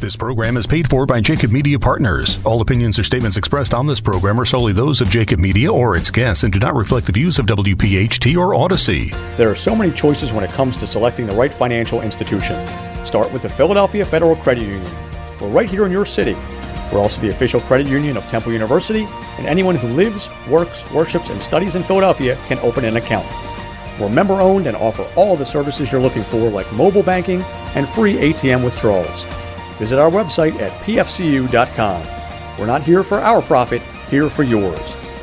This program is paid for by Jacob Media Partners. All opinions or statements expressed on this program are solely those of Jacob Media or its guests and do not reflect the views of WPHT or Odyssey. There are so many choices when it comes to selecting the right financial institution. Start with the Philadelphia Federal Credit Union. We're right here in your city. We're also the official credit union of Temple University, and anyone who lives, works, worships, and studies in Philadelphia can open an account. We're member owned and offer all the services you're looking for, like mobile banking and free ATM withdrawals. Visit our website at pfcu.com. We're not here for our profit, here for yours.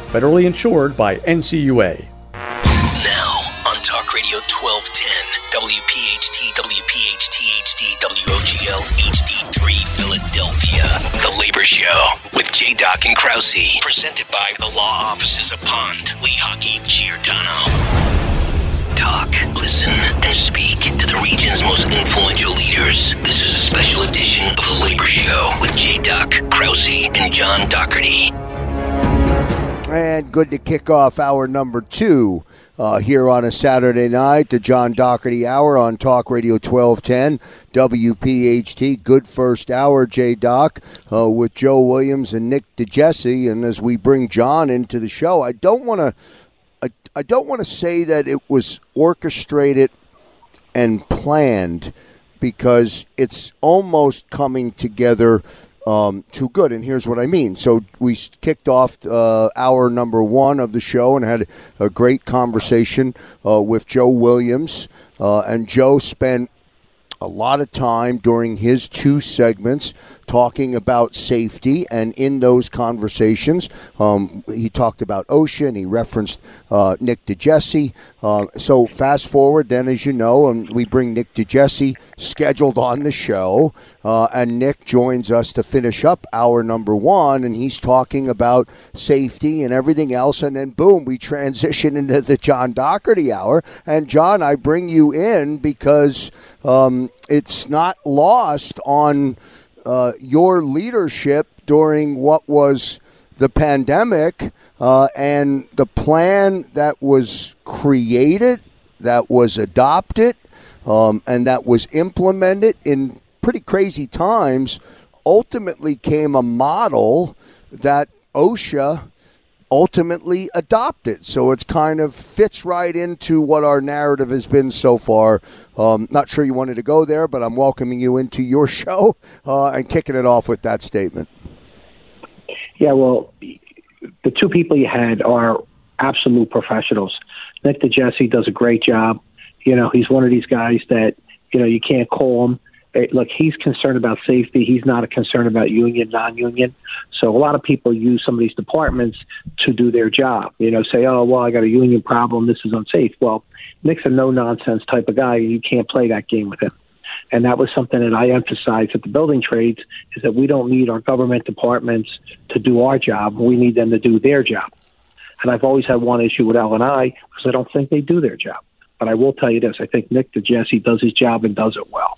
Federally insured by NCUA. Now on Talk Radio 1210, WPHT, WPHT, HD, WOGL, HD3, Philadelphia. The Labor Show with J. Doc and Krause. Presented by the law offices of Pond, Lehocky, Giordano talk, listen, and speak to the region's most influential leaders. This is a special edition of The Labor Show with J. Doc, Krause, and John Dougherty. And good to kick off hour number two uh, here on a Saturday night, the John Dougherty Hour on Talk Radio 1210, WPHT. Good first hour, J Doc, uh, with Joe Williams and Nick DeJesse. And as we bring John into the show, I don't want to I, don't want to say that it was orchestrated and planned because it's almost coming together um, too good. And here's what I mean. So we kicked off uh, hour number one of the show and had a great conversation uh, with Joe Williams. Uh, and Joe spent a lot of time during his two segments talking about safety, and in those conversations, um, he talked about OSHA. He referenced uh, Nick DeJesse. Uh, so fast forward, then as you know, and we bring Nick DeJesse scheduled on the show, uh, and Nick joins us to finish up hour number one, and he's talking about safety and everything else, and then boom, we transition into the John Doherty hour. And John, I bring you in because um, it's not lost on uh, your leadership during what was the pandemic uh, and the plan that was created, that was adopted, um, and that was implemented in pretty crazy times ultimately came a model that OSHA ultimately adopt it. So it's kind of fits right into what our narrative has been so far. Um, not sure you wanted to go there, but I'm welcoming you into your show uh, and kicking it off with that statement. Yeah, well, the two people you had are absolute professionals. Nick DeJesse does a great job. You know, he's one of these guys that you know you can't call him look, he's concerned about safety. He's not a concern about union, non-union. So a lot of people use some of these departments to do their job. You know, say, oh, well, I got a union problem. This is unsafe. Well, Nick's a no-nonsense type of guy. You can't play that game with him. And that was something that I emphasized at the building trades is that we don't need our government departments to do our job. We need them to do their job. And I've always had one issue with L and I because I don't think they do their job. But I will tell you this: I think Nick DeJesse does his job and does it well.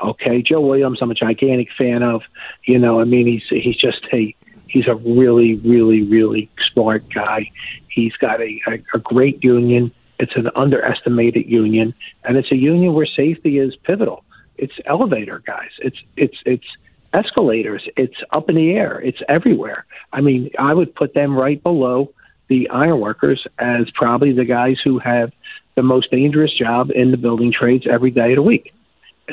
Okay, Joe Williams, I'm a gigantic fan of. You know, I mean, he's he's just a he's a really, really, really smart guy. He's got a, a, a great union. It's an underestimated union, and it's a union where safety is pivotal. It's elevator guys. It's it's it's escalators. It's up in the air. It's everywhere. I mean, I would put them right below the ironworkers as probably the guys who have the most dangerous job in the building trades every day of the week.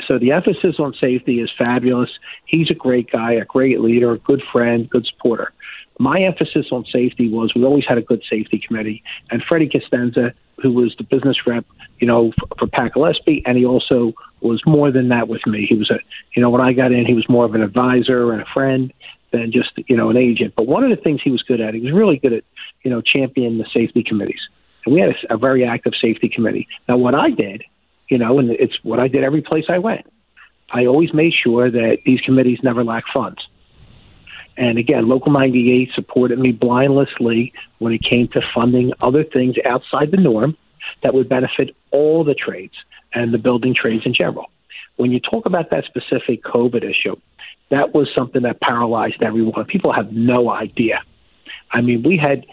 So the emphasis on safety is fabulous. He's a great guy, a great leader, a good friend, good supporter. My emphasis on safety was we always had a good safety committee, and Freddie Costanza, who was the business rep, you know, for, Pat Gillespie, and he also was more than that with me. He was a, you know, when I got in, he was more of an advisor and a friend than just, you know, an agent. But one of the things he was good at, he was really good at, you know, championing the safety committees. And we had a, a very active safety committee. Now, what I did you know, and it's what I did every place I went. I always made sure that these committees never lack funds. And again, Local 98 supported me blindlessly when it came to funding other things outside the norm that would benefit all the trades and the building trades in general. When you talk about that specific COVID issue, that was something that paralyzed everyone. People have no idea. I mean, we had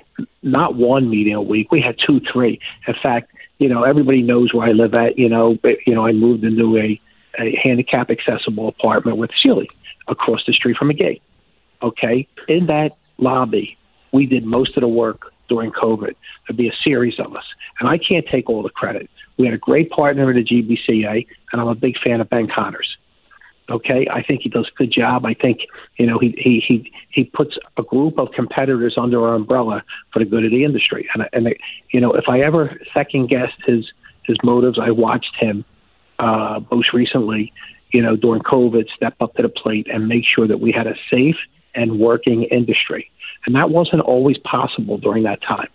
not one meeting a week, we had two, three. In fact, you know, everybody knows where I live at. You know, but, you know, I moved into a a handicap accessible apartment with ceiling across the street from a gate. Okay, in that lobby, we did most of the work during COVID. There'd be a series of us, and I can't take all the credit. We had a great partner at the GBCA, and I'm a big fan of Ben Connors. Okay, I think he does a good job. I think you know he he he he puts a group of competitors under our umbrella for the good of the industry. And and you know if I ever second guessed his his motives, I watched him uh, most recently, you know during COVID, step up to the plate and make sure that we had a safe and working industry. And that wasn't always possible during that time.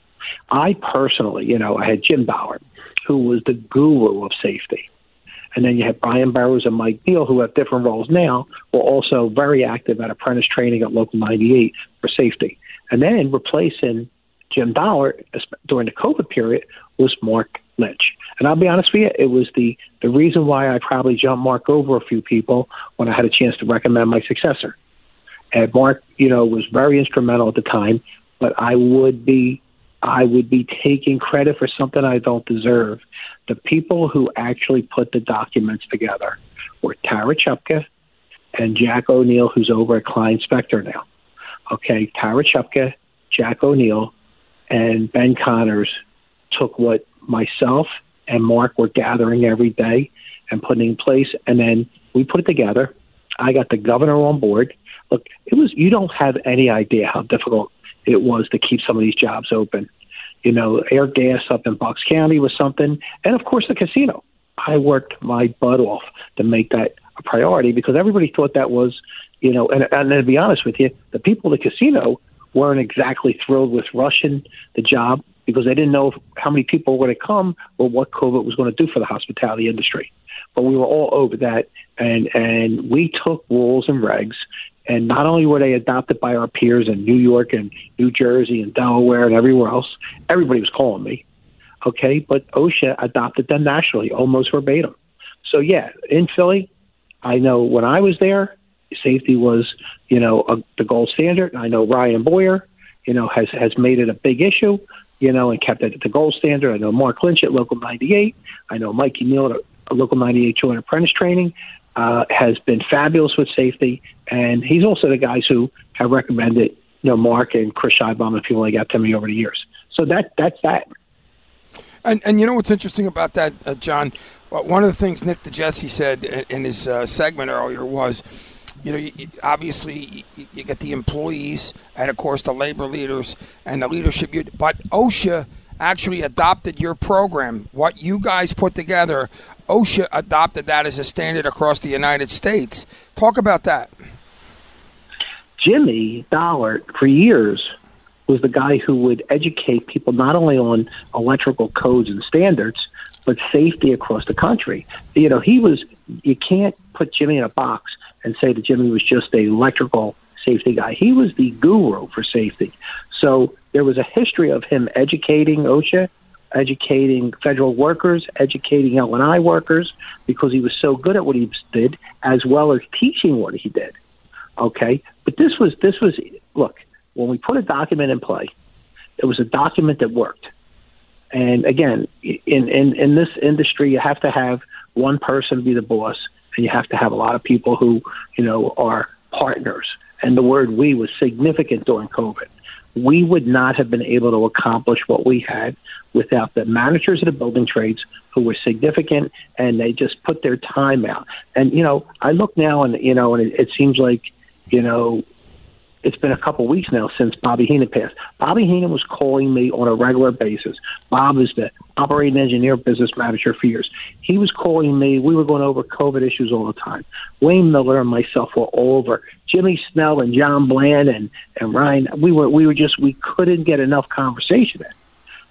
I personally, you know, I had Jim Bauer, who was the guru of safety. And then you have Brian Burrows and Mike Neal, who have different roles now, were also very active at apprentice training at Local 98 for safety. And then replacing Jim Dollard during the COVID period was Mark Lynch. And I'll be honest with you, it was the, the reason why I probably jumped Mark over a few people when I had a chance to recommend my successor. And Mark, you know, was very instrumental at the time, but I would be I would be taking credit for something I don't deserve. The people who actually put the documents together were Tara Chupka and Jack O'Neill, who's over at Kline Specter now. Okay, Tara Chupka, Jack O'Neill, and Ben Connors took what myself and Mark were gathering every day and putting in place, and then we put it together. I got the governor on board. Look, it was you don't have any idea how difficult it was to keep some of these jobs open. You know, Airgas up in Bucks County was something, and of course the casino. I worked my butt off to make that a priority because everybody thought that was, you know, and, and to be honest with you, the people at the casino weren't exactly thrilled with rushing the job because they didn't know how many people were going to come or what COVID was going to do for the hospitality industry. But we were all over that, and and we took rules and regs and not only were they adopted by our peers in New York and New Jersey and Delaware and everywhere else, everybody was calling me. Okay, but OSHA adopted them nationally, almost verbatim. So yeah, in Philly, I know when I was there, safety was, you know, a, the gold standard. I know Ryan Boyer, you know, has has made it a big issue, you know, and kept it at the gold standard. I know Mark Lynch at Local 98. I know Mikey Neal at Local 98 joint apprentice training uh, has been fabulous with safety, and he's also the guys who have recommended you know Mark and Chris Scheibaum and people like that to me over the years. So that that's that. And and you know what's interesting about that, uh, John? One of the things Nick DeJesse said in his uh, segment earlier was, you know, you, obviously you get the employees and of course the labor leaders and the leadership, but OSHA actually adopted your program, what you guys put together OSHA adopted that as a standard across the United States. Talk about that. Jimmy Dollard, for years, was the guy who would educate people not only on electrical codes and standards, but safety across the country. You know, he was, you can't put Jimmy in a box and say that Jimmy was just a electrical safety guy. He was the guru for safety. So there was a history of him educating OSHA educating federal workers, educating L&I workers, because he was so good at what he did, as well as teaching what he did. Okay, but this was this was look when we put a document in play, it was a document that worked. And again, in in in this industry, you have to have one person be the boss, and you have to have a lot of people who you know are partners. And the word "we" was significant during COVID we would not have been able to accomplish what we had without the managers of the building trades who were significant and they just put their time out. And, you know, I look now and, you know, and it, it seems like, you know, it's been a couple weeks now since Bobby Heenan passed. Bobby Heenan was calling me on a regular basis. Bob is the operating engineer, business manager for years. He was calling me. We were going over COVID issues all the time. Wayne Miller and myself were all over. Jimmy Snell and John Bland and, and Ryan, we were we were just we couldn't get enough conversation in.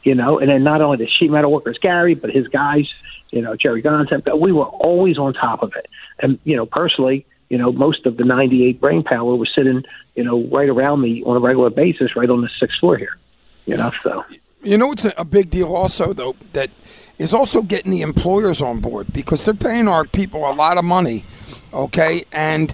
You know, and then not only the sheet metal workers Gary, but his guys, you know, Jerry Gonzep, we were always on top of it. And, you know, personally, you know, most of the 98 brain power was sitting, you know, right around me on a regular basis, right on the sixth floor here, you know, so. You know, it's a big deal also, though, that is also getting the employers on board because they're paying our people a lot of money, okay? And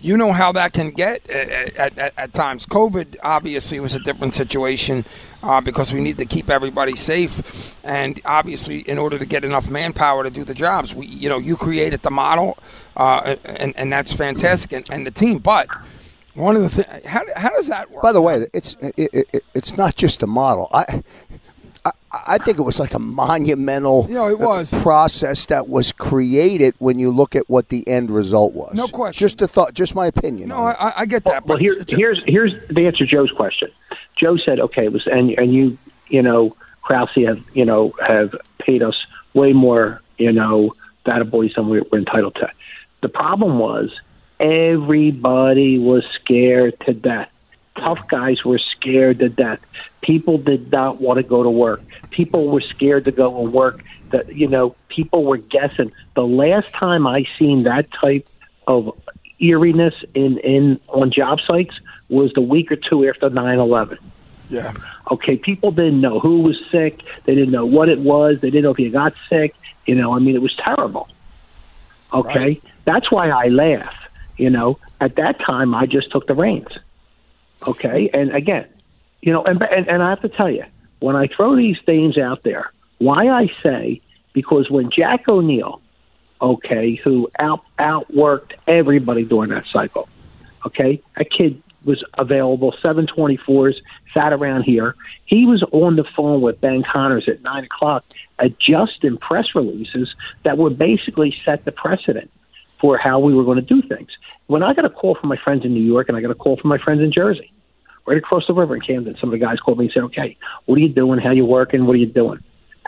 you know how that can get at, at, at times. COVID obviously was a different situation uh, because we need to keep everybody safe, and obviously, in order to get enough manpower to do the jobs, we you know you created the model, uh, and and that's fantastic, and, and the team, but. One of the things, how, how does that work? By the way, it's it, it, it's not just a model. I I think it was like a monumental you know, it was. process that was created when you look at what the end result was. No question. Just a thought, just my opinion. No, I, I, get that. Well, well here, here's here's the answer to Joe's question. Joe said, "Okay, it was and and you you know Krause have you know have paid us way more you know that boys than we we're entitled to." The problem was everybody was scared to death tough guys were scared to death. People did not want to go to work. People were scared to go to work. That you know, people were guessing. The last time I seen that type of eeriness in in on job sites was the week or two after nine eleven. Yeah. Okay, people didn't know who was sick. They didn't know what it was. They didn't know if you got sick. You know, I mean, it was terrible. Okay, right. that's why I laugh. You know, at that time, I just took the reins. Okay, and again, you know, and, and and I have to tell you, when I throw these things out there, why I say because when Jack O'Neill, okay, who out outworked everybody during that cycle, okay, a kid was available, 724s, sat around here. He was on the phone with Ben Connors at 9 o'clock, adjusting press releases that would basically set the precedent for how we were going to do things. When I got a call from my friends in New York and I got a call from my friends in Jersey, right across the river in Camden, some of the guys called me and said, "Okay, what are you doing? How you working? What are you doing?"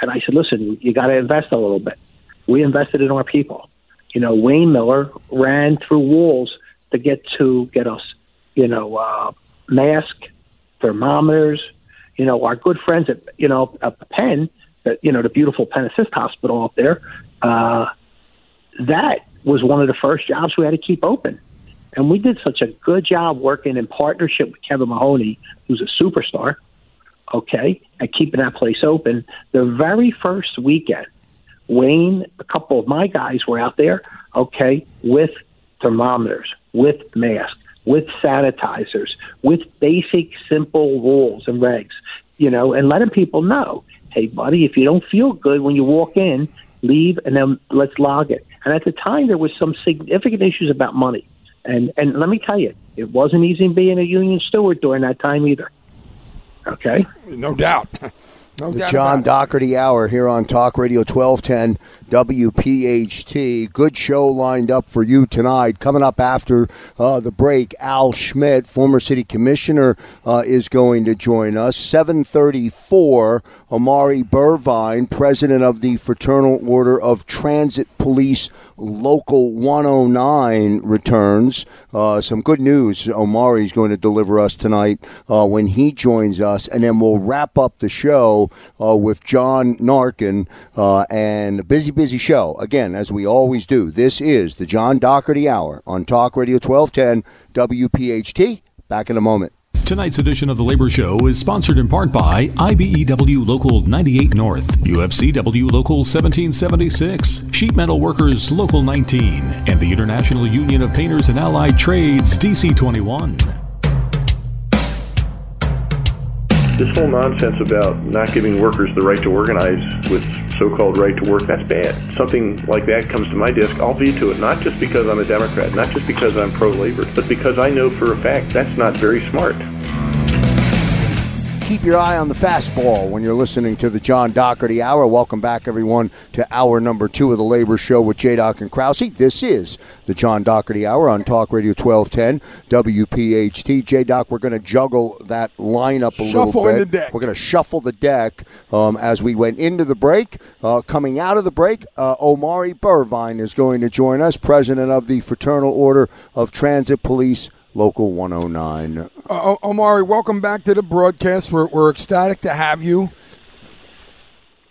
And I said, "Listen, you got to invest a little bit." We invested in our people. You know, Wayne Miller ran through walls to get to get us, you know, uh, mask, thermometers. You know, our good friends at you know at Penn, you know the beautiful Penn Assist Hospital up there. Uh, that was one of the first jobs we had to keep open and we did such a good job working in partnership with Kevin Mahoney, who's a superstar, okay, at keeping that place open. The very first weekend, Wayne, a couple of my guys were out there, okay, with thermometers, with masks, with sanitizers, with basic, simple rules and regs, you know, and letting people know, hey, buddy, if you don't feel good when you walk in, leave and then let's log it. And at the time, there was some significant issues about money. And and let me tell you, it wasn't easy being a union steward during that time either. Okay, no doubt. No the John Dougherty Hour here on Talk Radio 1210 WPHT. Good show lined up for you tonight. Coming up after uh, the break, Al Schmidt, former city commissioner, uh, is going to join us. 734, Amari Bervine, president of the Fraternal Order of Transit Police Local 109 returns. Uh, some good news Omari is going to deliver us tonight uh, when he joins us, and then we'll wrap up the show uh, with John Narkin uh, and a busy, busy show. Again, as we always do, this is the John Dougherty Hour on Talk Radio 1210 WPHT. Back in a moment. Tonight's edition of The Labor Show is sponsored in part by IBEW Local 98 North, UFCW Local 1776, Sheet Metal Workers Local 19, and the International Union of Painters and Allied Trades DC 21. This whole nonsense about not giving workers the right to organize with so-called right to work, that's bad. Something like that comes to my desk, I'll veto it, not just because I'm a Democrat, not just because I'm pro-labor, but because I know for a fact that's not very smart keep your eye on the fastball when you're listening to the John Dougherty Hour. Welcome back, everyone, to hour number two of the Labor Show with J. Doc and Krause. This is the John Dougherty Hour on Talk Radio 1210 WPHT. J. Doc, we're going to juggle that lineup a shuffle little bit. We're going to shuffle the deck um, as we went into the break. Uh, coming out of the break, uh, Omari Bervine is going to join us, president of the Fraternal Order of Transit Police Local 109. Uh, Omari, welcome back to the broadcast. We're, we're ecstatic to have you.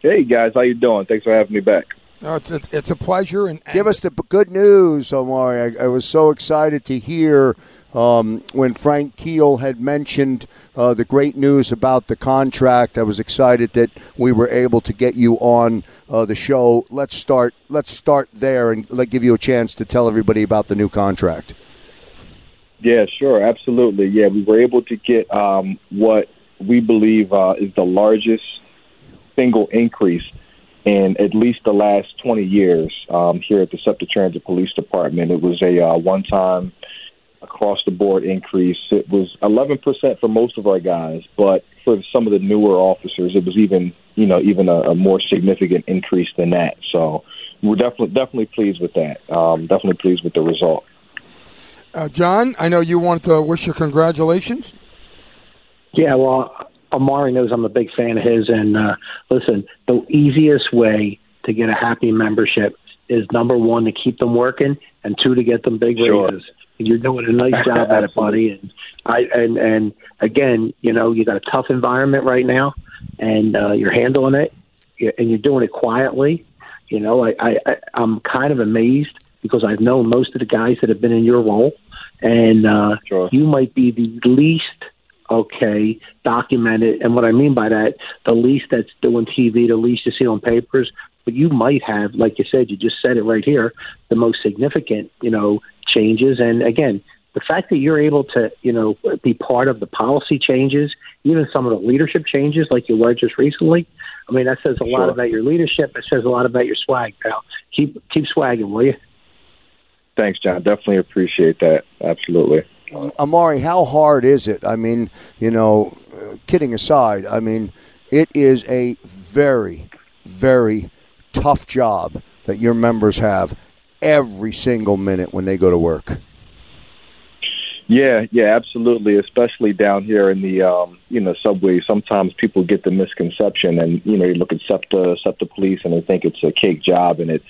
Hey guys, how you doing? Thanks for having me back. No, it's, it's, it's a pleasure. And, and give us the good news, Omari. I, I was so excited to hear um, when Frank Keel had mentioned uh, the great news about the contract. I was excited that we were able to get you on uh, the show. Let's start. Let's start there and let give you a chance to tell everybody about the new contract. Yeah, sure, absolutely. Yeah, we were able to get um, what we believe uh, is the largest single increase in at least the last 20 years um, here at the SEPTA Transit Police Department. It was a uh, one time across the board increase. It was 11% for most of our guys, but for some of the newer officers, it was even, you know, even a, a more significant increase than that. So we're definitely definitely pleased with that. Um, definitely pleased with the result. Uh, John, I know you want to wish your congratulations. Yeah, well, Amari knows I'm a big fan of his, and uh, listen, the easiest way to get a happy membership is number one to keep them working, and two to get them big Sure. raises. You're doing a nice job at it, buddy. And I and and again, you know, you got a tough environment right now, and uh, you're handling it, and you're doing it quietly. You know, I, I I- I'm kind of amazed because I've known most of the guys that have been in your role, and uh, Sure. you might be the least okay documented. And what I mean by that, the least that's doing TV, the least you see on papers. But you might have, like you said, you just said it right here, the most significant, you know, changes. And again, the fact that you're able to, you know, be part of the policy changes, even some of the leadership changes, like you were just recently. I mean, that says a lot about your leadership. It says a lot about your swag, pal. Keep keep swagging, will you? Thanks, John. Definitely appreciate that. Absolutely. Amari, how hard is it? I mean, you know, kidding aside, I mean, it is a very, very tough job that your members have every single minute when they go to work. Yeah, yeah, absolutely. Especially down here in the um, you know subway, sometimes people get the misconception, and you know you look at SEPTA, SEPTA Police, and they think it's a cake job, and it,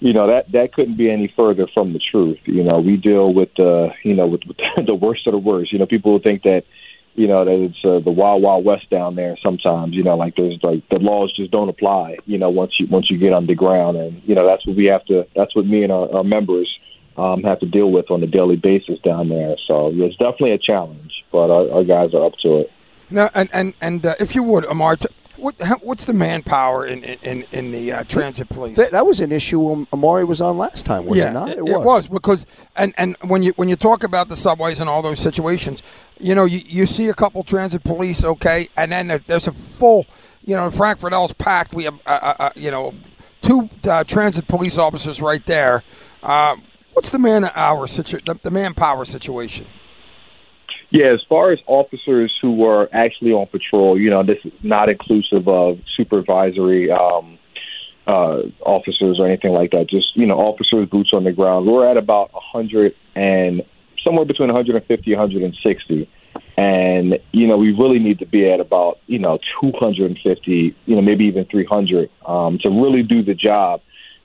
you know that that couldn't be any further from the truth. You know, we deal with uh, you know with, with the worst of the worst. You know, people who think that you know that it's uh, the wild wild west down there. Sometimes you know like there's like the laws just don't apply. You know once you once you get underground, and you know that's what we have to. That's what me and our, our members um, have to deal with on a daily basis down there. So yeah, it's definitely a challenge, but our, our guys are up to it. Now, and and and uh, if you would, Amar, t- what how, what's the manpower in in in the uh, transit police? That, that was an issue when Amari was on last time, was yeah, it not? It, it was because and and when you when you talk about the subways and all those situations, you know, you, you see a couple transit police, okay, and then there's a full, you know, Frankford L's packed. We have, uh, uh, uh, you know, two uh, transit police officers right there. Uh, what's the man hour situ- the, the manpower situation? Yeah, as far as officers who are actually on patrol, you know, this is not inclusive of supervisory um, uh, officers or anything like that. Just you know, officers, boots on the ground. We're at about 100 and somewhere between 150, 160, and you know, we really need to be at about you know 250, you know, maybe even 300 um, to really do the job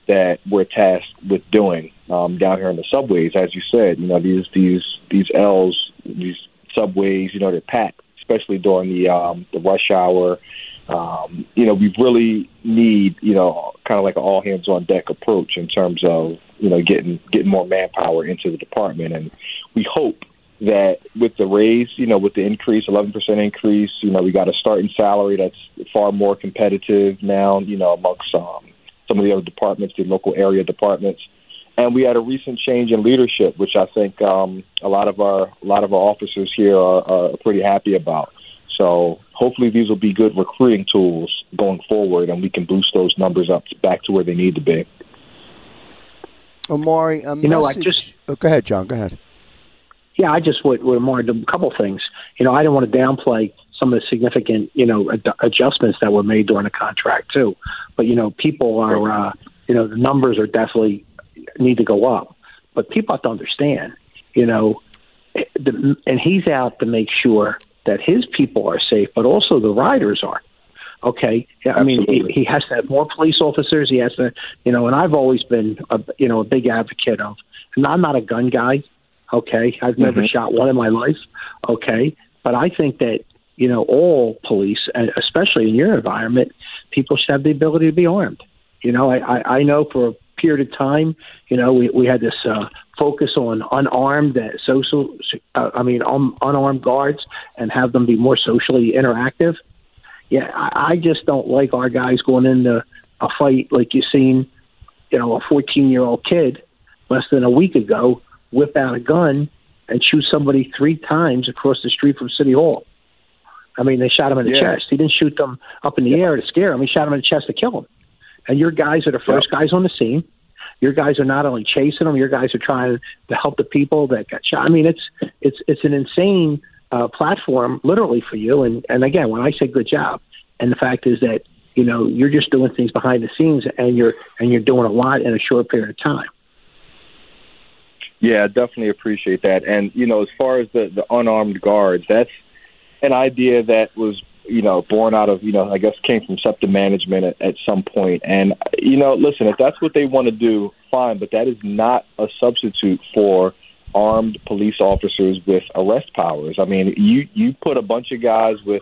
that we're tasked with doing um, down here in the subways. As you said, you know, these these these L's, these subways, you know, they're packed, especially during the um, the rush hour. Um, you know, we really need, you know, kind of like an all hands on deck approach in terms of, you know, getting getting more manpower into the department, and we hope that with the raise, you know, with the increase, 11% increase, you know, we got a starting salary that's far more competitive now, you know, amongst um, some of the other departments, the local area departments. And we had a recent change in leadership, which I think um, a lot of our a lot of our officers here are, are pretty happy about. So hopefully these will be good recruiting tools going forward, and we can boost those numbers up back to where they need to be. Amari, a You know, I just- Oh, go ahead, John. Go ahead. Yeah, I just would, would more a couple things. You know, I don't want to downplay some of the significant, you know, ad- adjustments that were made during the contract too. But you know, people are, uh, you know, the numbers are definitely need to go up. But people have to understand, you know, the, and he's out to make sure that his people are safe, but also the riders are. Okay, yeah, I mean, he, he has to have more police officers. He has to, you know, and I've always been, a, you know, a big advocate of. And I'm not a gun guy. Okay, I've never mm-hmm. shot one in my life. Okay, but I think that you know all police, and especially in your environment, people should have the ability to be armed. You know, I, I, I know for period of time, you know, we, we had this uh, focus on unarmed, uh, social, uh, I mean, um, unarmed guards, and have them be more socially interactive. Yeah, I, I just don't like our guys going into a fight like you've seen, you know, a 14 year old kid less than a week ago whip out a gun and shoot somebody three times across the street from City Hall. I mean, they shot him in the Yeah. chest. He didn't shoot them up in the air to scare him. He shot him in the chest to kill him. And your guys are the first guys on the scene. Your guys are not only chasing them, your guys are trying to help the people that got shot. I mean, it's it's it's an insane uh, platform, literally for you. And and again, when I say good job, and the fact is that you know you're just doing things behind the scenes, and you're and you're doing a lot in a short period of time. Yeah, definitely appreciate that. And you know, as far as the the unarmed guards, that's an idea that was you know born out of you know I guess came from SEPTA management at, at some point. And you know, listen, if that's what they want to do, fine. But that is not a substitute for armed police officers with arrest powers. I mean, you you put a bunch of guys with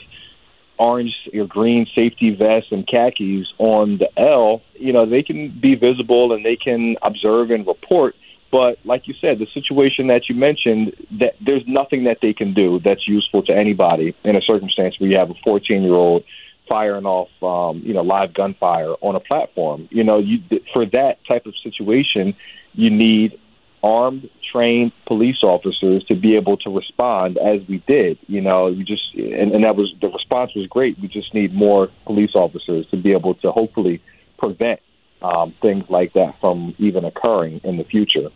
orange or green safety vests and khakis on the L, you know, they can be visible and they can observe and report. But like you said, the situation that you mentioned, that there's nothing that they can do that's useful to anybody in a circumstance where you have a 14 year old firing off, um, you know, live gunfire on a platform. You know, you for that type of situation, you need armed, trained police officers to be able to respond as we did. You know, we just and, and that was the response was great. We just need more police officers to be able to hopefully prevent um, things like that from even occurring in the future.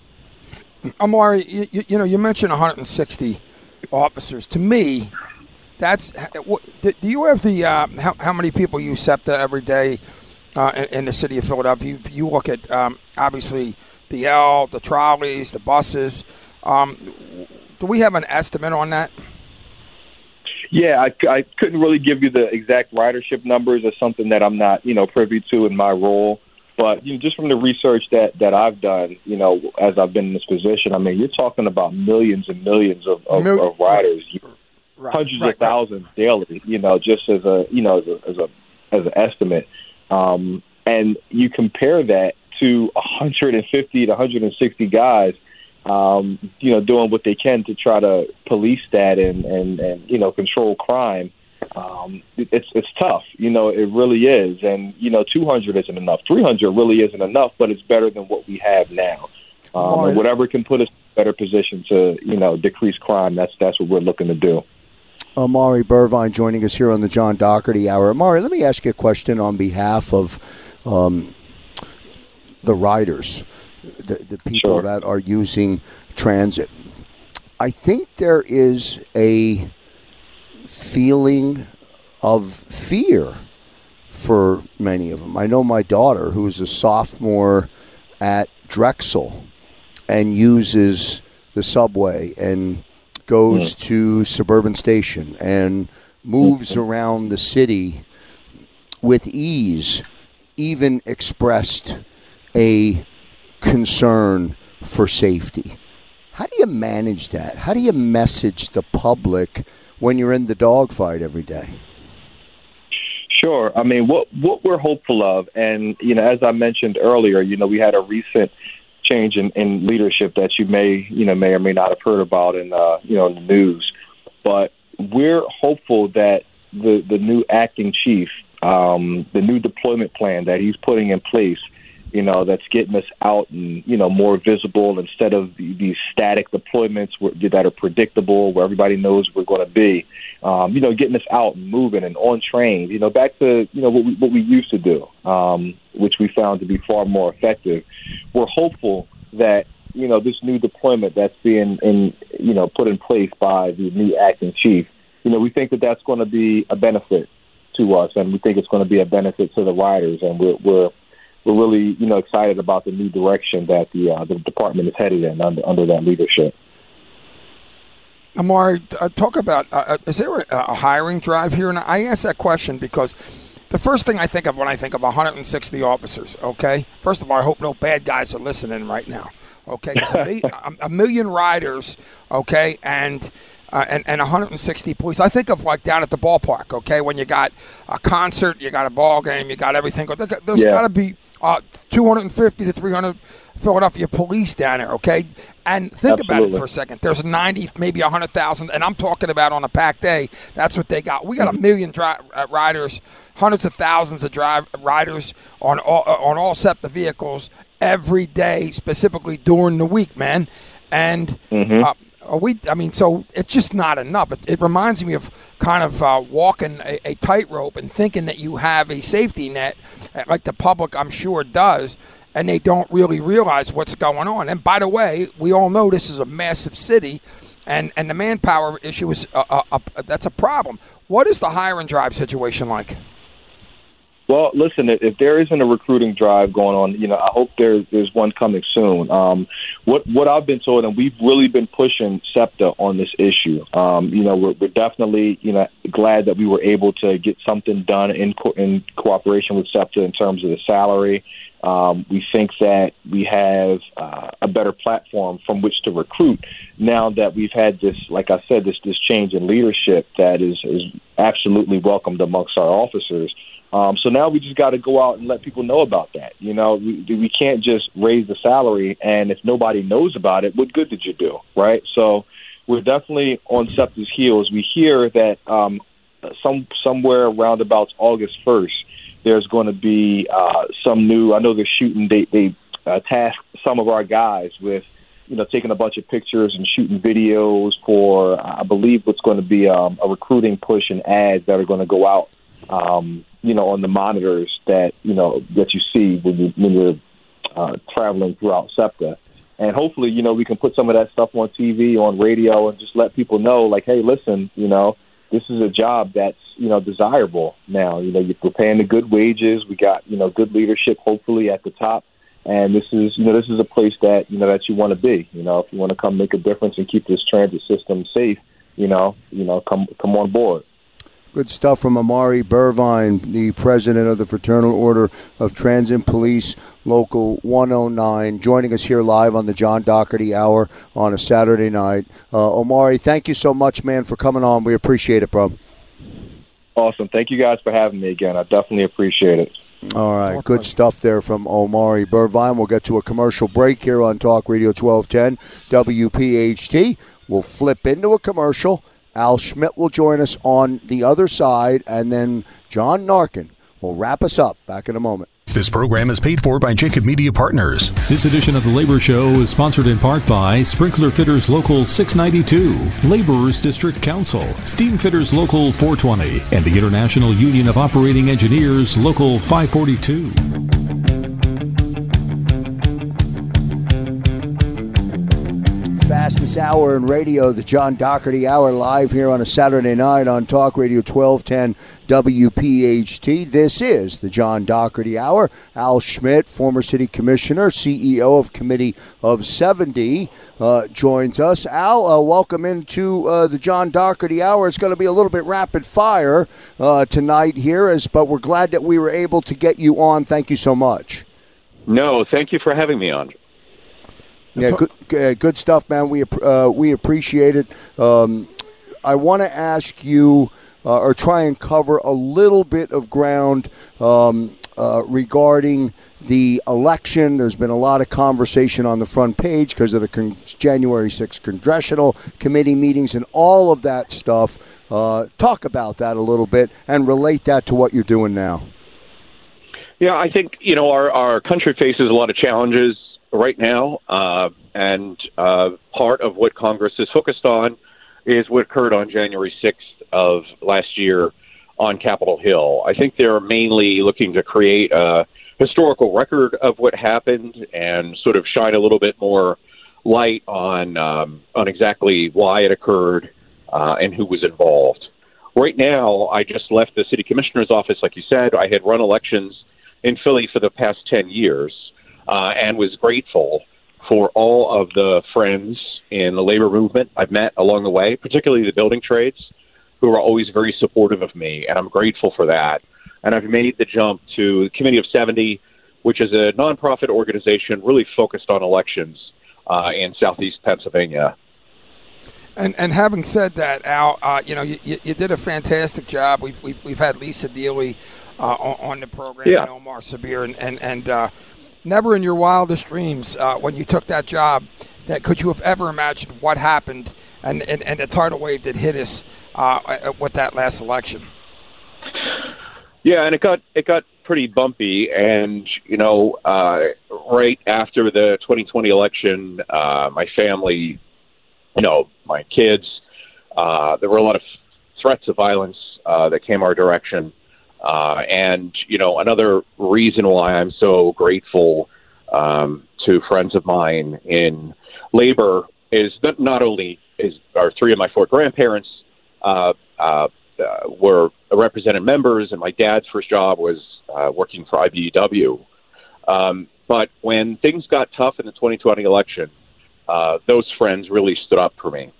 Amari, you, you, you know, you mentioned 160 officers. To me, that's do you have the uh, how, how many people use SEPTA every day uh, in, in the city of Philadelphia? You, you look at um, obviously the L, the trolleys, the buses. Um, do we have an estimate on that? Yeah, I, I couldn't really give you the exact ridership numbers. or something that I'm not, you know, privy to in my role. But you know, just from the research that that I've done, you know, as I've been in this position, I mean, you're talking about millions and millions of, of, Mil- of riders, Right, hundreds right, of thousands daily. You know, just as a you know as a as a as an estimate. Um, and you compare that to 150 to 160 guys, um, you know, doing what they can to try to police that and and and you know control crime. Um, it's it's tough, you know, it really is, and you know, 200 isn't enough. 300 really isn't enough, but it's better than what we have now. Um, and whatever can put us in a better position to you know decrease crime, that's that's what we're looking to do. Amari Bervine joining us here on the John Dougherty Hour. Amari, let me ask you a question on behalf of um, the riders, the, the people Sure. that are using transit. I think there is a feeling of fear for many of them. I know my daughter, who's a sophomore at Drexel and uses the subway and goes hmm. to suburban station and moves hmm. around the city with ease, even expressed a concern for safety. How do you manage that? How do you message the public when you're in the dogfight every day? Sure. I mean, what what we're hopeful of, and you know, as I mentioned earlier, you know, we had a recent change in, in leadership that you may you know may or may not have heard about in uh, you know in the news, but we're hopeful that the the new acting chief, um, the new deployment plan that he's putting in place, you know, that's getting us out and you know more visible instead of the, these static deployments that are predictable, where everybody knows we're going to be. Um, you know, getting us out and moving and on trains. You know, back to you know what we what we used to do, um, which we found to be far more effective. We're hopeful that you know this new deployment that's being in you know put in place by the new acting chief. You know, we think that that's going to be a benefit to us, and we think it's going to be a benefit to the riders, and we're we're we're really you know excited about the new direction that the uh, the department is headed in under under that leadership. Amari, uh, talk about uh, uh, is there a, a hiring drive here? And I ask that question because the first thing I think of when I think of 160 officers, okay? First of all, I hope no bad guys are listening right now, okay? a, a, million riders, okay, and. Uh, and, and 160 police. I think of like down at the ballpark, okay, when you got a concert, you got a ball game, you got everything. There- There's Yeah. got to be uh, 250 to 300 Philadelphia police down there, okay? And think about it for a second. There's 90, maybe 100,000, and I'm talking about on a packed day. That's what they got. We got a million dri- uh, riders, hundreds of thousands of drive riders on all uh, on all SEPTA vehicles every day, specifically during the week, man. And uh, are we? I mean, so it's just not enough. It, it reminds me of kind of uh, walking a, a tightrope and thinking that you have a safety net, uh, like the public, I'm sure, does, and they don't really realize what's going on. And by the way, we all know this is a massive city, and and the manpower issue is a, a, a, that's a problem. What is the hire and drive situation like? Well, listen, if there isn't a recruiting drive going on, you know, I hope there's there's one coming soon. Um, what what I've been told, and we've really been pushing SEPTA on this issue. Um, you know, we're, we're definitely you know glad that we were able to get something done in co- in cooperation with SEPTA in terms of the salary. Um, we think that we have uh, a better platform from which to recruit now that we've had this, like I said, this this change in leadership that is is absolutely welcomed amongst our officers. Um, so now we just got to go out and let people know about that. You know, we, we can't just raise the salary, and if nobody knows about it, what good did you do, right? So we're definitely on SEPTA's heels. We hear that um, some somewhere around about August first, there's going to be uh, some new. I know they're shooting. They they uh, some of our guys with you know, taking a bunch of pictures and shooting videos for, I believe, what's going to be um, a recruiting push and ads that are going to go out um, you know, on the monitors that you know that you see when you when you're uh, traveling throughout SEPTA. And hopefully, you know, we can put some of that stuff on TV, on radio, and just let people know, like, hey, listen, you know, this is a job that's you know desirable now. You know, you're paying the good wages. We got you know good leadership, hopefully at the top. And this is, you know, this is a place that you know that you want to be. You know, if you want to come make a difference and keep this transit system safe, you know, you know, come come on board. Good stuff from Amari Bervine, the president of the Fraternal Order of Transit Police, Local 109, joining us here live on the John Dougherty Hour on a Saturday night. Uh, Omari, thank you so much, man, for coming on. We appreciate it, bro. Awesome. Thank you guys for having me again. I definitely appreciate it. All right, good stuff there from Omari Bervine. We'll get to a commercial break here on Talk Radio 1210 WPHT. We'll flip into a commercial Al Schmidt will join us on the other side, and then John Narkin will wrap us up. Back in a moment. This program is paid for by Jacob Media Partners. This edition of The Labor Show is sponsored in part by Sprinkler Fitters Local 692, Laborers District Council, Steam Fitters Local 420, and the International Union of Operating Engineers Local 542. Fastest hour in radio, the John Dougherty Hour, live here on a Saturday night on Talk Radio 1210 WPHT. This is the John Dougherty Hour. Al Schmidt, former city commissioner, CEO of Committee of 70, uh, joins us. Al, uh, welcome into uh, the John Dougherty Hour. It's going to be a little bit rapid fire uh, tonight here, as, but we're glad that we were able to get you on. Thank you so much. No, thank you for having me on. Yeah, good, good stuff, man. We uh, we appreciate it. Um, I want to ask you, uh, or try and cover a little bit of ground um, uh, regarding the election. There's been a lot of conversation on the front page because of the con- January 6th congressional committee meetings and all of that stuff. Uh, talk about that a little bit and relate that to what you're doing now. Yeah, I think you know our our country faces a lot of challenges right now, uh, and uh, part of what Congress is focused on is what occurred on January 6th of last year on Capitol Hill. I think they're mainly looking to create a historical record of what happened and sort of shine a little bit more light on um, on exactly why it occurred uh, and who was involved. Right now, I just left the city commissioner's office, like you said. I had run elections in Philly for the past 10 years uh, and was grateful for all of the friends in the labor movement I've met along the way, particularly the building trades, who are always very supportive of me, and I'm grateful for that. And I've made the jump to the Committee of 70, which is a nonprofit organization really focused on elections uh, in southeast Pennsylvania. And and having said that, Al, uh, you know you, you, did a fantastic job. We've we've, we've had Lisa Deeley uh, on, on, the program, yeah. and Omar Sabir, and and, and uh, never in your wildest dreams uh, when you took that job that could you have ever imagined what happened and, and, and the tidal wave that hit us uh, with that last election. Yeah, and it got it got pretty bumpy, and you know, uh, right after the 2020 election, uh, my family you know, my kids. Uh, there were a lot of threats of violence uh, that came our direction. Uh, and, you know, another reason why I'm so grateful um, to friends of mine in labor is that not only is our three of my four grandparents uh, uh, uh, were represented members, and my dad's first job was uh, working for IBEW. Um, but when things got tough in the 2020 election, uh, those friends really stood up for me.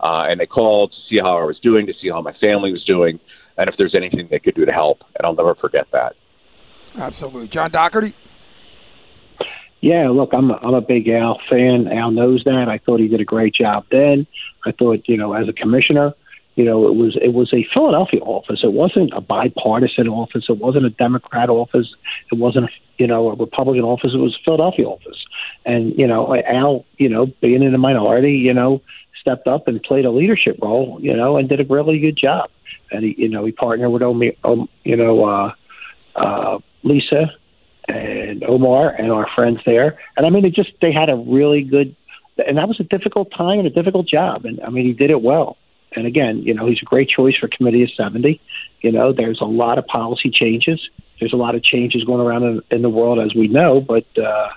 And they called to see how I was doing, to see how my family was doing, and if there's anything they could do to help. And I'll never forget that. Absolutely. John Dougherty? Yeah, look, I'm a, I'm a big Al fan. Al knows that. I thought he did a great job then. I thought, you know, as a commissioner, you know, it was it was a Philadelphia office. It wasn't a bipartisan office. It wasn't a Democrat office. It wasn't a you know a Republican office. It was a Philadelphia office. And you know, Al, you know, being in the minority, you know, stepped up and played a leadership role, you know, and did a really good job. And he, you know, he partnered with Omi, um, you know, uh, uh, Lisa and Omar and our friends there. And I mean, it just they had a really good, and that was a difficult time and a difficult job. And I mean, he did it well. And again, you know, he's a great choice for Committee of 70. You know, there's a lot of policy changes. There's a lot of changes going around in, in the world, as we know. But uh,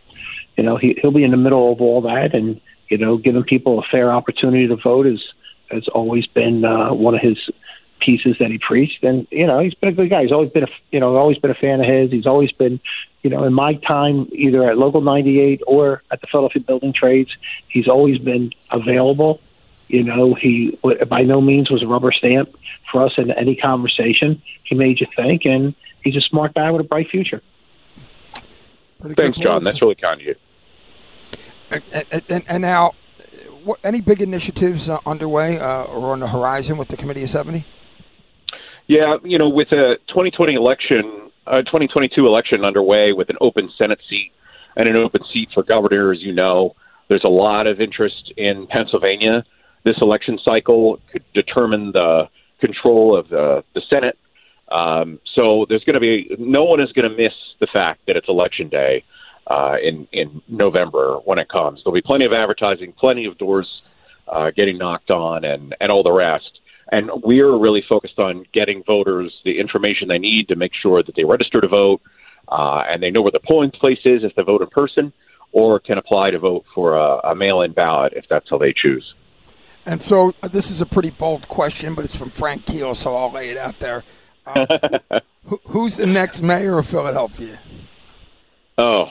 you know, he, he'll be in the middle of all that, and you know, giving people a fair opportunity to vote is has always been uh, one of his pieces that he preached. And you know, he's been a good guy. He's always been a you know always been a fan of his. He's always been you know in my time either at Local 98 or at the Philadelphia Building Trades, he's always been available you know, he by no means was a rubber stamp for us in any conversation. He made you think, and he's a smart guy with a bright future. Pretty Thanks, John. That's really kind of you. And, and, and now, what, any big initiatives uh, underway uh, or on the horizon with the Committee of 70? Yeah, you know, with the 2020 election, uh, 2022 election underway with an open Senate seat and an open seat for governor, as you know, there's a lot of interest in Pennsylvania this election cycle could determine the control of the, the Senate. Um, so there's going to be no one is going to miss the fact that it's election day uh, in in November when it comes. There'll be plenty of advertising, plenty of doors uh, getting knocked on, and and all the rest. And we're really focused on getting voters the information they need to make sure that they register to vote uh, and they know where the polling place is if they vote in person, or can apply to vote for a, a mail-in ballot if that's how they choose. And so uh, this is a pretty bold question, but it's from Frank Keel, so I'll lay it out there. Uh, who, who's the next mayor of Philadelphia? Oh,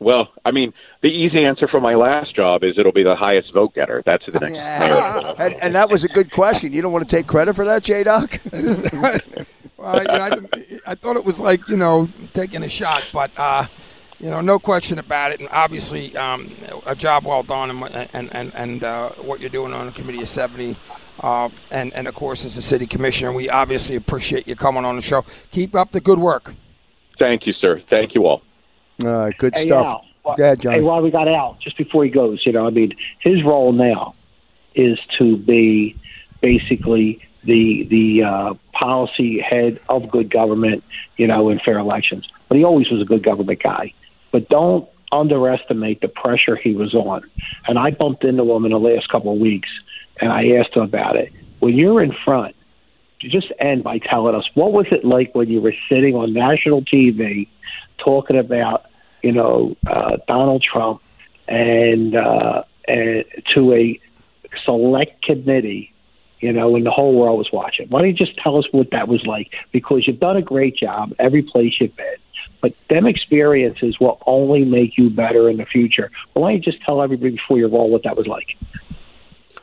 well, I mean, the easy answer for my last job is it'll be the highest vote getter. That's the next yeah. And, and, that was a good question. You don't want to take credit for that, J Doc? well, you know, I, I, thought it was like, you know, taking a shot, but. Uh, you know, no question about it. And obviously, um, a job well done, and and and, and uh, what you're doing on the committee of 70, uh, and and of course as a city commissioner, we obviously appreciate you coming on the show. Keep up the good work. Thank you, sir. Thank you all. All right, good hey, stuff. Al, Go ahead, John. Hey, while we got Al, just before he goes, you know, I mean, his role now is to be basically the the uh, policy head of good government, you know, in fair elections. But he always was a good government guy but don't underestimate the pressure he was on. And I bumped into him in the last couple of weeks, and I asked him about it. When you're in front, you just end by telling us what was it like when you were sitting on national TV talking about, you know, uh, Donald Trump and, uh, and to a select committee you know, and the whole world was watching. Why don't you just tell us what that was like? Because you've done a great job every place you've been. But them experiences will only make you better in the future. why don't you just tell everybody before you roll what that was like?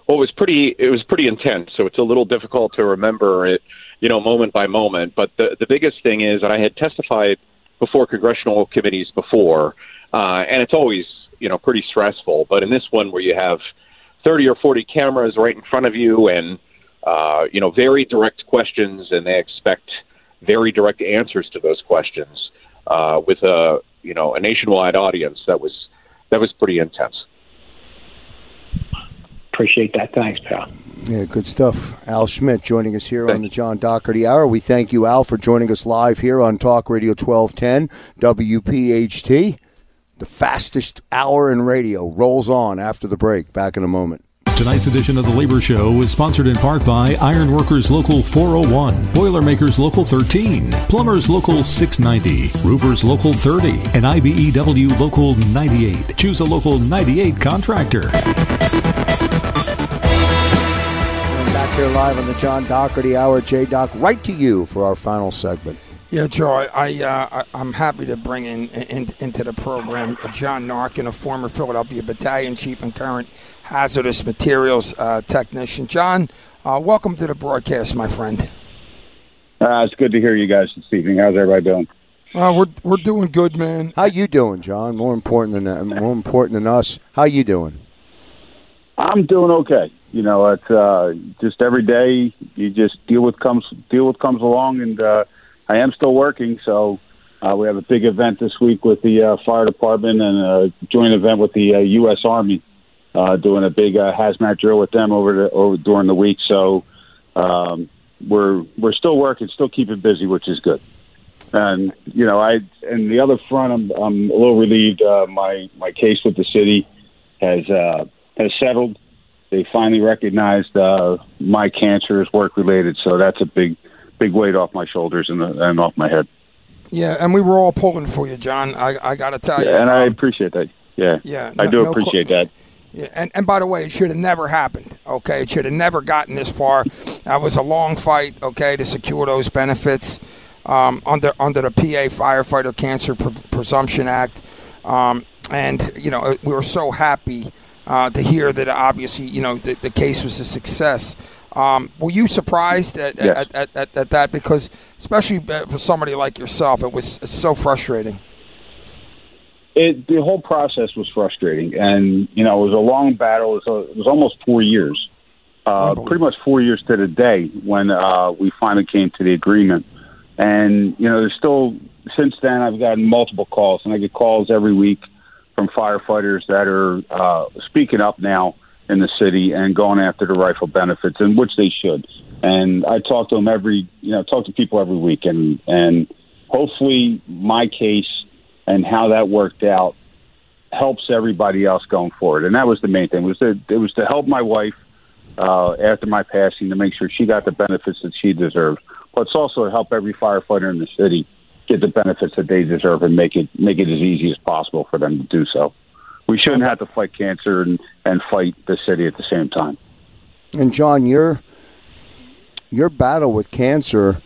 Well, it was pretty. It was pretty intense. So it's a little difficult to remember it, you know, moment by moment. But the the biggest thing is that I had testified before congressional committees before, uh, and it's always you know pretty stressful. But in this one, where you have thirty or forty cameras right in front of you, and uh, you know very direct questions, and they expect very direct answers to those questions uh, with a you know a nationwide audience that was that was pretty intense. Appreciate that. Thanks, pal. Yeah, good stuff. Al Schmidt joining us here on the John Dougherty Hour. We thank you, Al, for joining us live here on Talk Radio 1210 WPHT. The fastest hour in radio rolls on after the break. Back in a moment. Tonight's edition of the Labor Show is sponsored in part by Ironworkers Local 401, Boilermakers Local 13, Plumbers Local 690, Roofers Local 30, and IBEW Local 98. Choose a Local 98 contractor. Back here live on the John Dougherty Hour, J Doc, right to you for our final segment. Yeah, Joe, I, uh, I am happy to bring in, in, into the program John Narkin, a former Philadelphia Battalion Chief and current hazardous materials uh, technician. John, uh, welcome to the broadcast, my friend. Uh, it's good to hear you guys this evening. How's everybody doing? Uh, we're we're doing good, man. How you doing, John? More important than that, more important than us. How you doing? I'm doing okay. You know, it's uh, just every day you just deal with comes deal with comes along, and uh, I am still working. So uh, we have a big event this week with the uh, fire department and a joint event with the uh, U.S. Army, uh, doing a big uh, hazmat drill with them over the over during the week. So um, we're we're still working, still keeping busy, which is good. And you know, I and the other front, I'm I'm a little relieved. Uh, my my case with the city has uh, has settled. They finally recognized uh, my cancer is work related, so that's a big big weight off my shoulders and, and off my head. Yeah, and we were all pulling for you, John. I, I got to tell you. And um, I appreciate that. Yeah, yeah, no, I do no appreciate that. Yeah, and, and by the way, it should have never happened. Okay, it should have never gotten this far. That was a long fight. Okay, to secure those benefits um, under under the PA Firefighter Cancer Pre- Presumption Act, um, and you know we were so happy uh, to hear that. Obviously, you know the, the case was a success. Um, were you surprised at, yes. at, at, at, at, that? Because especially for somebody like yourself, it was so frustrating. It, the whole process was frustrating, and you know it was a long battle. It was, a, it was almost four years, uh, pretty much four years to the day when uh, we finally came to the agreement. And you know, there's still since then I've gotten multiple calls, and I get calls every week from firefighters that are uh, speaking up now in the city and going after the rifle benefits, and which they should. And I talk to them every, you know, talk to people every week, and and hopefully my case and how that worked out helps everybody else going forward. And that was the main thing was that it was to help my wife uh, after my passing to make sure she got the benefits that she deserved. But it's also to help every firefighter in the city get the benefits that they deserve and make it make it as easy as possible for them to do so. We shouldn't have to fight cancer and, and fight the city at the same time. And John, your your battle with cancer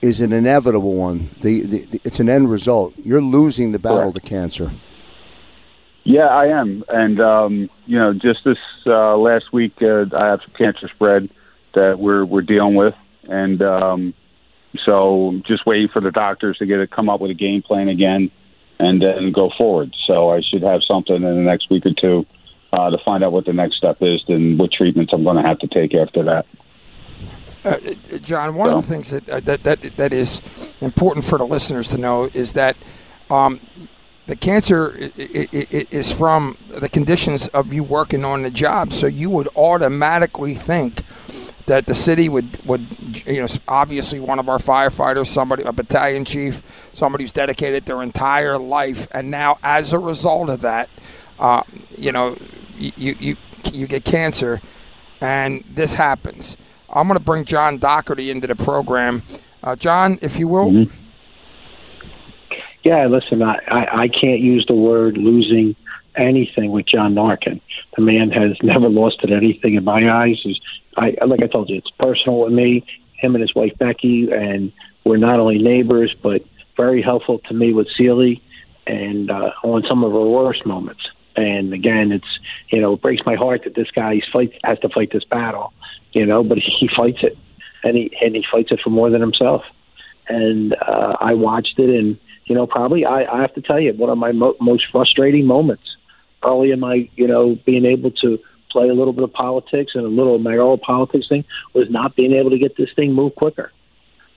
is an inevitable one. The, the, the it's an end result. You're losing the battle Correct. to cancer. Yeah, I am, and um, you know, just this uh, last week, uh, I have some cancer spread that we're we're dealing with, and um, so just waiting for the doctors to get it come up with a game plan again and then go forward. So I should have something in the next week or two uh, to find out what the next step is and what treatments I'm going to have to take after that. Uh, John, one So- of the things that, uh, that that that is important for the listeners to know is that um, the cancer is from the conditions of you working on the job. So you would automatically think that the city would would you know obviously one of our firefighters, somebody a battalion chief, somebody who's dedicated their entire life, and now as a result of that, uh, you know, you you you get cancer, and this happens. I'm going to bring John Dougherty into the program. Uh, John, if you will. Yeah, listen, I, I, I can't use the word losing anything with John Narkin. The man has never lost at anything in my eyes. He's, I, like I told you, it's personal with me, him and his wife Becky, and we're not only neighbors, but very helpful to me with Sealy and uh, on some of our worst moments. And again, it's you know it breaks my heart that this guy fight has to fight this battle, you know, but he fights it, and he and he fights it for more than himself. And uh, I watched it, and you know, probably I, I have to tell you, one of my mo- most frustrating moments early in my, you know, being able to play a little bit of politics and a little own politics thing was not being able to get this thing moved quicker.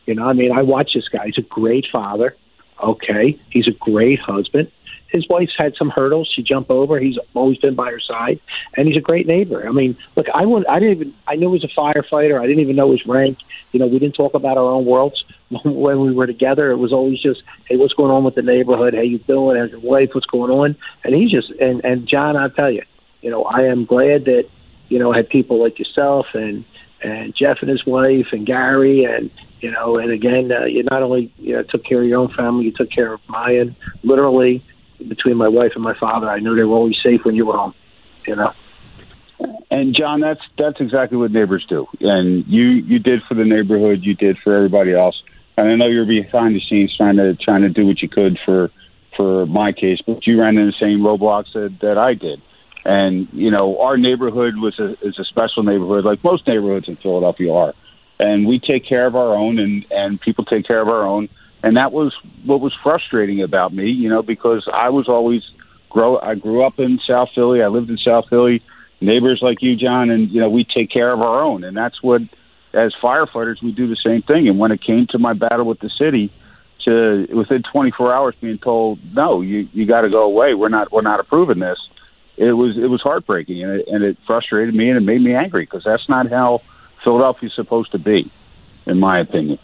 You know, I mean, I watch this guy. He's a great father. Okay, he's a great husband. His wife's had some hurdles. She jumped over. He's always been by her side, and he's a great neighbor. I mean, look, I would, I didn't even, I knew he was a firefighter. I didn't even know his rank. You know, we didn't talk about our own worlds when we were together. It was always just, hey, what's going on with the neighborhood? How you doing? How's your wife? What's going on? And he's just, and and John, I tell you, you know, I am glad that you know, I had people like yourself and and Jeff and his wife and Gary and you know, and again, uh, you not only you know took care of your own family, you took care of mine. Literally, between my wife and my father, I knew they were always safe when you were home. You know. And John, that's that's exactly what neighbors do. And you you did for the neighborhood, you did for everybody else. And I know you're behind the scenes trying to trying to do what you could for for my case, but you ran in the same roadblocks that, that I did. And you know, our neighborhood was a is a special neighborhood, like most neighborhoods in Philadelphia are. And we take care of our own, and and people take care of our own. And that was what was frustrating about me, you know, because I was always grow. I grew up in South Philly. I lived in South Philly neighbors like you, John, and you know we take care of our own, and that's what as firefighters we do the same thing. And when it came to my battle with the city, to within 24 hours being told no, you you got to go away. We're not we're not approving this. It was it was heartbreaking, and it, and it frustrated me, and it made me angry because that's not how Philadelphia's supposed to be, in my opinion.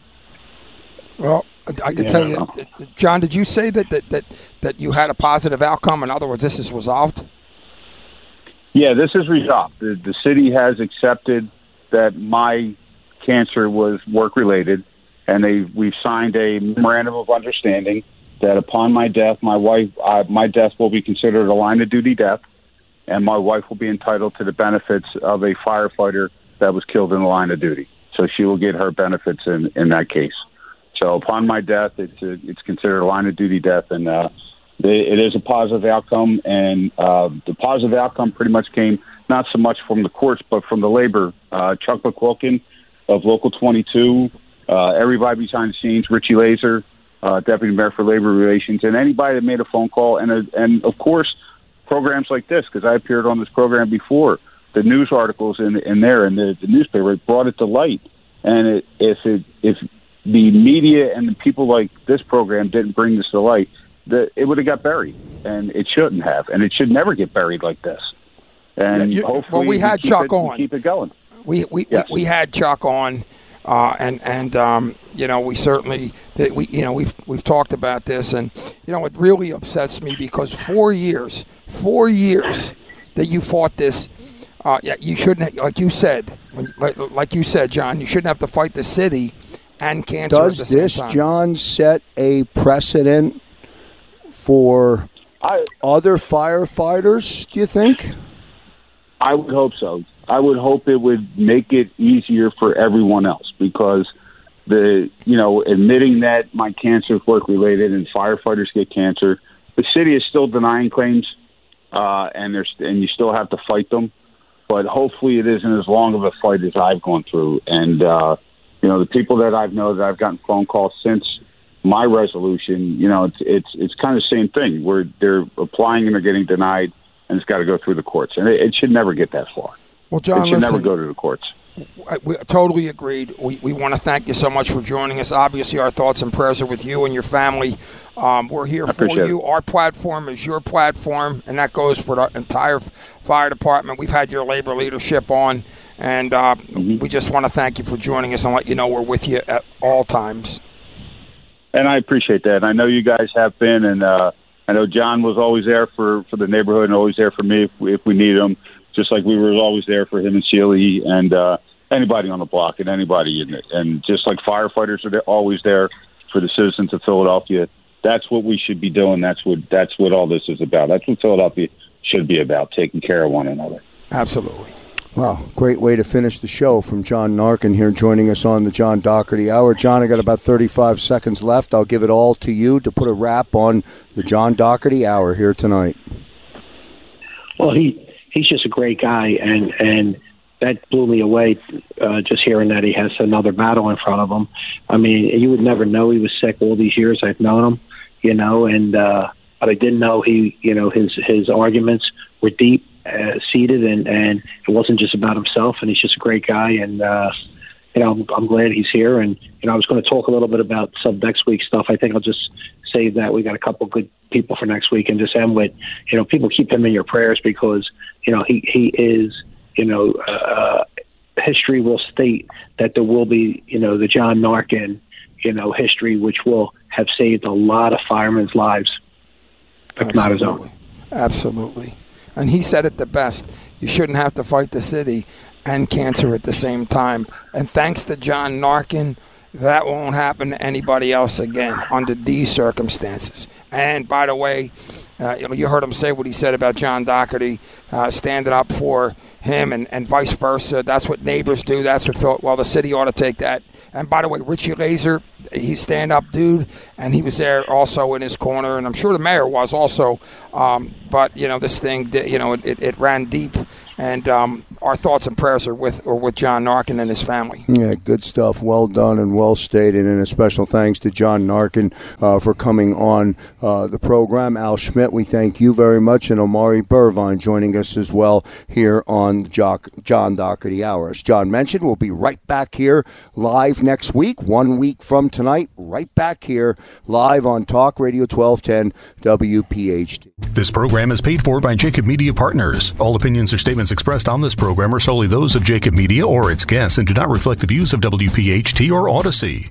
Well, I can Yeah. tell you, John. Did you say that, that that that you had a positive outcome? In other words, this is resolved. Yeah, this is resolved. The, the city has accepted that my cancer was work related, and they we've signed a memorandum of understanding that upon my death, my wife, uh, my death will be considered a line of duty death, and my wife will be entitled to the benefits of a firefighter that was killed in the line of duty. So she will get her benefits in in that case. So upon my death, it's a, it's considered a line of duty death, and uh, they, it is a positive outcome. And uh, the positive outcome pretty much came not so much from the courts, but from the labor. Uh, Chuck McQuilkin of Local 22, uh, everybody behind the scenes, Richie Lazer, uh, Deputy Mayor for Labor Relations, and anybody that made a phone call, and uh, and of course programs like this because I appeared on this program before. The news articles in in there and the, the newspaper it brought it to light. And it, if it if the media and the people like this program didn't bring this to light, that it would have got buried, and it shouldn't have, and it should never get buried like this. And Yeah, you- hopefully, well, we had keep Chuck it, on. keep it going. We we, Yes. we, we had Chuck on, uh, and and um, you know we certainly that we you know we've we've talked about this, and you know it really upsets me because four years, four years that you fought this. Uh, yeah, you shouldn't. Like you said, when, like, like you said, John, you shouldn't have to fight the city and cancer. at the Does same this, time. John, set a precedent for other firefighters? Do you think? I would hope so. I would hope it would make it easier for everyone else because the you know admitting that my cancer is work related and firefighters get cancer, the city is still denying claims, uh, and there's and you still have to fight them. But hopefully, it isn't as long of a fight as I've gone through. And uh, you know, the people that I've known that I've gotten phone calls since my resolution, you know, it's it's it's kind of the same thing where they're applying and they're getting denied, and it's got to go through the courts, and it, it should never get that far. Well, John, it should never listen. go to the courts. I- we totally agreed. We, we want to thank you so much for joining us. Obviously, our thoughts and prayers are with you and your family. Um, we're here for you. Our platform is your platform, and that goes for the entire fire department. We've had your labor leadership on, and uh, Mm-hmm. we just want to thank you for joining us and let you know we're with you at all times. And I appreciate that. I know you guys have been, and uh, I know John was always there for, for the neighborhood and always there for me if we, if we needed him, just like we were always there for him and Sealy and uh, anybody on the block and anybody in it. And just like firefighters are there, always there for the citizens of Philadelphia. That's what we should be doing. That's what that's what all this is about. That's what Philadelphia should be about, taking care of one another. Absolutely. Well, great way to finish the show from John Narkin here joining us on the John Dougherty Hour. John, I got about 35 seconds left. I'll give it all to you to put a wrap on the John Dougherty Hour here tonight. Well, he he's just a great guy, and and that blew me away uh, just hearing that he has another battle in front of him. I mean, you would never know he was sick all these years I've known him, you know, and uh, but I didn't know he, you know, his his arguments were deep uh, seated, and and it wasn't just about himself. And he's just a great guy, and uh, you know, I'm, I'm glad he's here. And you know, I was going to talk a little bit about some next week stuff. I think I'll just save that. We got a couple good people for next week, and just end with, you know, people keep him in your prayers because you know he he is, you know, uh, history will state that there will be, you know, the John Narkin, you know, history which will have saved a lot of firemen's lives, if not his own. Absolutely. And he said it the best. you shouldn't have to fight the city and cancer at the same time. And thanks to John Narkin, that won't happen to anybody else again under these circumstances. And by the way, uh, you, heard him say what he said about John Dougherty uh, standing up for him and, and vice versa. That's what neighbors do. That's what Phil, well, the city ought to take that. And by the way, Richie Lazer, he's stand up dude, and he was there also in his corner, and I'm sure the mayor was also. Um, but you know, this thing, you know, it, it, it ran deep, and um, our thoughts and prayers are with or with John Narkin and his family. Yeah, good stuff. Well done and well stated. And a special thanks to John Narkin uh, for coming on uh, the program. Al Schmidt, we thank you very much, and Omari Bervine joining us as well here on Jock, John Dougherty Hour. As John mentioned, we'll be right back here live next week, one week from tonight, right back here live on Talk Radio 1210 WPHT. This program is paid for by Jacob Media Partners. All opinions or statements expressed on this program are solely those of Jacob Media or its guests and do not reflect the views of WPHT or Odyssey.